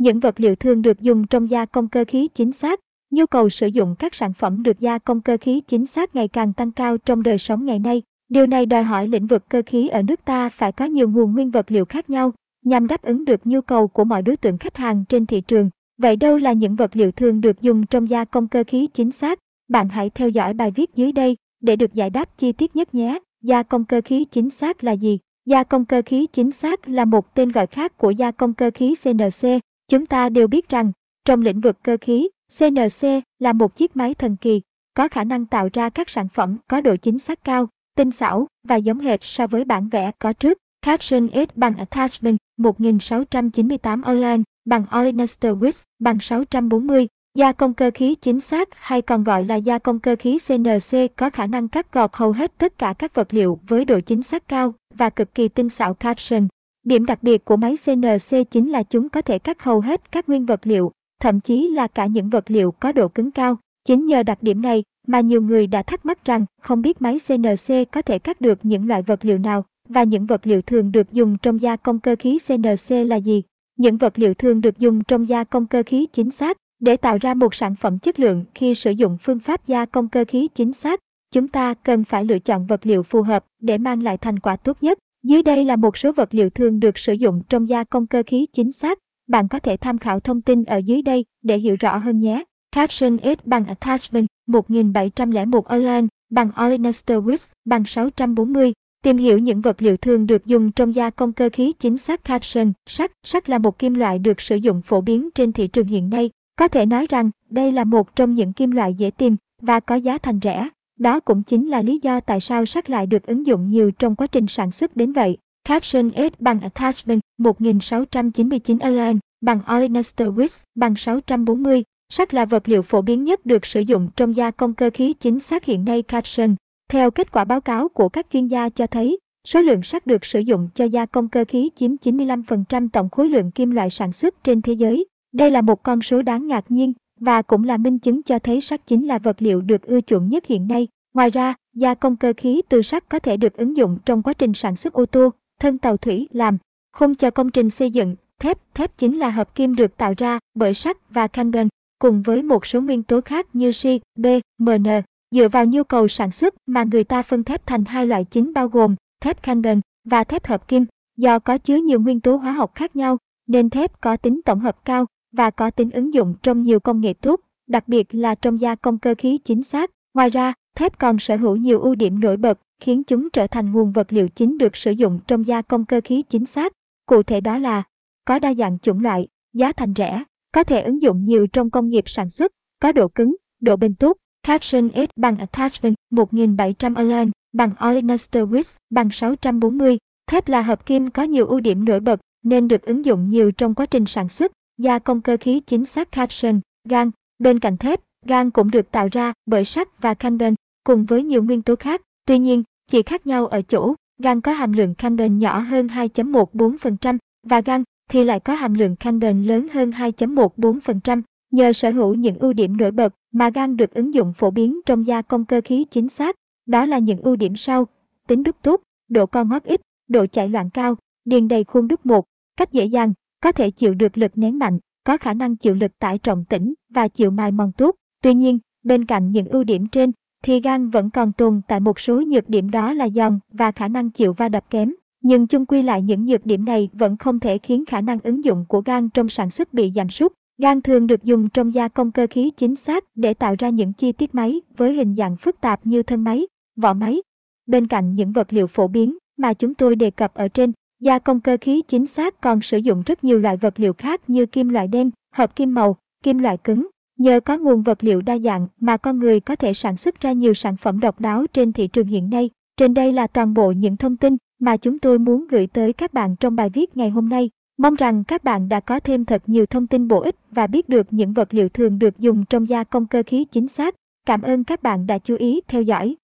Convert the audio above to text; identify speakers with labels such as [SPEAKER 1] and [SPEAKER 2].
[SPEAKER 1] Những vật liệu thường được dùng trong gia công cơ khí chính xác. Nhu cầu sử dụng các sản phẩm được gia công cơ khí chính xác ngày càng tăng cao trong đời sống ngày nay. Điều này đòi hỏi lĩnh vực cơ khí ở nước ta phải có nhiều nguồn nguyên vật liệu khác nhau, nhằm đáp ứng được nhu cầu của mọi đối tượng khách hàng trên thị trường. Vậy đâu là những vật liệu thường được dùng trong gia công cơ khí chính xác? Bạn hãy theo dõi bài viết dưới đây để được giải đáp chi tiết nhất nhé. Gia công cơ khí chính xác là gì? Gia công cơ khí chính xác là một tên gọi khác của gia công cơ khí CNC. Chúng ta đều biết rằng, trong lĩnh vực cơ khí, CNC là một chiếc máy thần kỳ, có khả năng tạo ra các sản phẩm có độ chính xác cao, tinh xảo và giống hệt so với bản vẽ có trước. Caption S bằng Attachment 1698 Online bằng Olenester Width bằng 640. Gia công cơ khí chính xác hay còn gọi là gia công cơ khí CNC có khả năng cắt gọt hầu hết tất cả các vật liệu với độ chính xác cao và cực kỳ tinh xảo caption. Điểm đặc biệt của máy CNC chính là chúng có thể cắt hầu hết các nguyên vật liệu, thậm chí là cả những vật liệu có độ cứng cao. Chính nhờ đặc điểm này mà nhiều người đã thắc mắc rằng không biết máy CNC có thể cắt được những loại vật liệu nào và những vật liệu thường được dùng trong gia công cơ khí CNC là gì. Những vật liệu thường được dùng trong gia công cơ khí chính xác để tạo ra một sản phẩm chất lượng khi sử dụng phương pháp gia công cơ khí chính xác, chúng ta cần phải lựa chọn vật liệu phù hợp để mang lại thành quả tốt nhất. Dưới đây là một số vật liệu thường được sử dụng trong gia công cơ khí chính xác. Bạn có thể tham khảo thông tin ở dưới đây để hiểu rõ hơn nhé. Caption S bằng Attachment 1701 Online bằng Olenester Width bằng 640. Tìm hiểu những vật liệu thường được dùng trong gia công cơ khí chính xác Caption. Sắt Sắt là một kim loại được sử dụng phổ biến trên thị trường hiện nay. Có thể nói rằng, đây là một trong những kim loại dễ tìm và có giá thành rẻ. Đó cũng chính là lý do tại sao sắt lại được ứng dụng nhiều trong quá trình sản xuất đến vậy. Caption S bằng Attachment 1699 Align bằng Olenester Wix bằng 640. Sắt là vật liệu phổ biến nhất được sử dụng trong gia công cơ khí chính xác hiện nay Caption. Theo kết quả báo cáo của các chuyên gia cho thấy, số lượng sắt được sử dụng cho gia công cơ khí chiếm 95% tổng khối lượng kim loại sản xuất trên thế giới. Đây là một con số đáng ngạc nhiên và cũng là minh chứng cho thấy sắt chính là vật liệu được ưa chuộng nhất hiện nay. Ngoài ra, gia công cơ khí từ sắt có thể được ứng dụng trong quá trình sản xuất ô tô, thân tàu thủy làm, khung cho công trình xây dựng, thép. Thép chính là hợp kim được tạo ra bởi sắt và carbon, cùng với một số nguyên tố khác như Si, B, Mn. Dựa vào nhu cầu sản xuất mà người ta phân thép thành hai loại chính bao gồm thép carbon và thép hợp kim. Do có chứa nhiều nguyên tố hóa học khác nhau, nên thép có tính tổng hợp cao và có tính ứng dụng trong nhiều công nghệ tốt, đặc biệt là trong gia công cơ khí chính xác. Ngoài ra, thép còn sở hữu nhiều ưu điểm nổi bật, khiến chúng trở thành nguồn vật liệu chính được sử dụng trong gia công cơ khí chính xác. Cụ thể đó là có đa dạng chủng loại, giá thành rẻ, có thể ứng dụng nhiều trong công nghiệp sản xuất, có độ cứng, độ bền tốt. Caption S bằng Attachment 1700 Align bằng Olenester Width bằng 640. Thép là hợp kim có nhiều ưu điểm nổi bật nên được ứng dụng nhiều trong quá trình sản xuất, gia công cơ khí chính xác caption, gan. Bên cạnh thép, gan cũng được tạo ra bởi sắt và carbon, cùng với nhiều nguyên tố khác. Tuy nhiên, chỉ khác nhau ở chỗ, gan có hàm lượng carbon nhỏ hơn 2.14% và gan thì lại có hàm lượng carbon lớn hơn 2.14%. Nhờ sở hữu những ưu điểm nổi bật mà gan được ứng dụng phổ biến trong gia công cơ khí chính xác, đó là những ưu điểm sau: tính đúc tốt, độ co ngót ít, độ chảy loạn cao, điền đầy khuôn đúc một, cách dễ dàng, có thể chịu được lực nén mạnh, có khả năng chịu lực tải trọng tĩnh và chịu mài mòn tốt. Tuy nhiên, bên cạnh những ưu điểm trên, thì gan vẫn còn tồn tại một số nhược điểm đó là giòn và khả năng chịu va đập kém. Nhưng chung quy lại những nhược điểm này vẫn không thể khiến khả năng ứng dụng của gan trong sản xuất bị giảm sút. Gan thường được dùng trong gia công cơ khí chính xác để tạo ra những chi tiết máy với hình dạng phức tạp như thân máy, vỏ máy. Bên cạnh những vật liệu phổ biến mà chúng tôi đề cập ở trên, Gia công cơ khí chính xác còn sử dụng rất nhiều loại vật liệu khác như kim loại đen, hợp kim màu, kim loại cứng. Nhờ có nguồn vật liệu đa dạng mà con người có thể sản xuất ra nhiều sản phẩm độc đáo trên thị trường hiện nay. Trên đây là toàn bộ những thông tin mà chúng tôi muốn gửi tới các bạn trong bài viết ngày hôm nay. Mong rằng các bạn đã có thêm thật nhiều thông tin bổ ích và biết được những vật liệu thường được dùng trong gia công cơ khí chính xác. Cảm ơn các bạn đã chú ý theo dõi.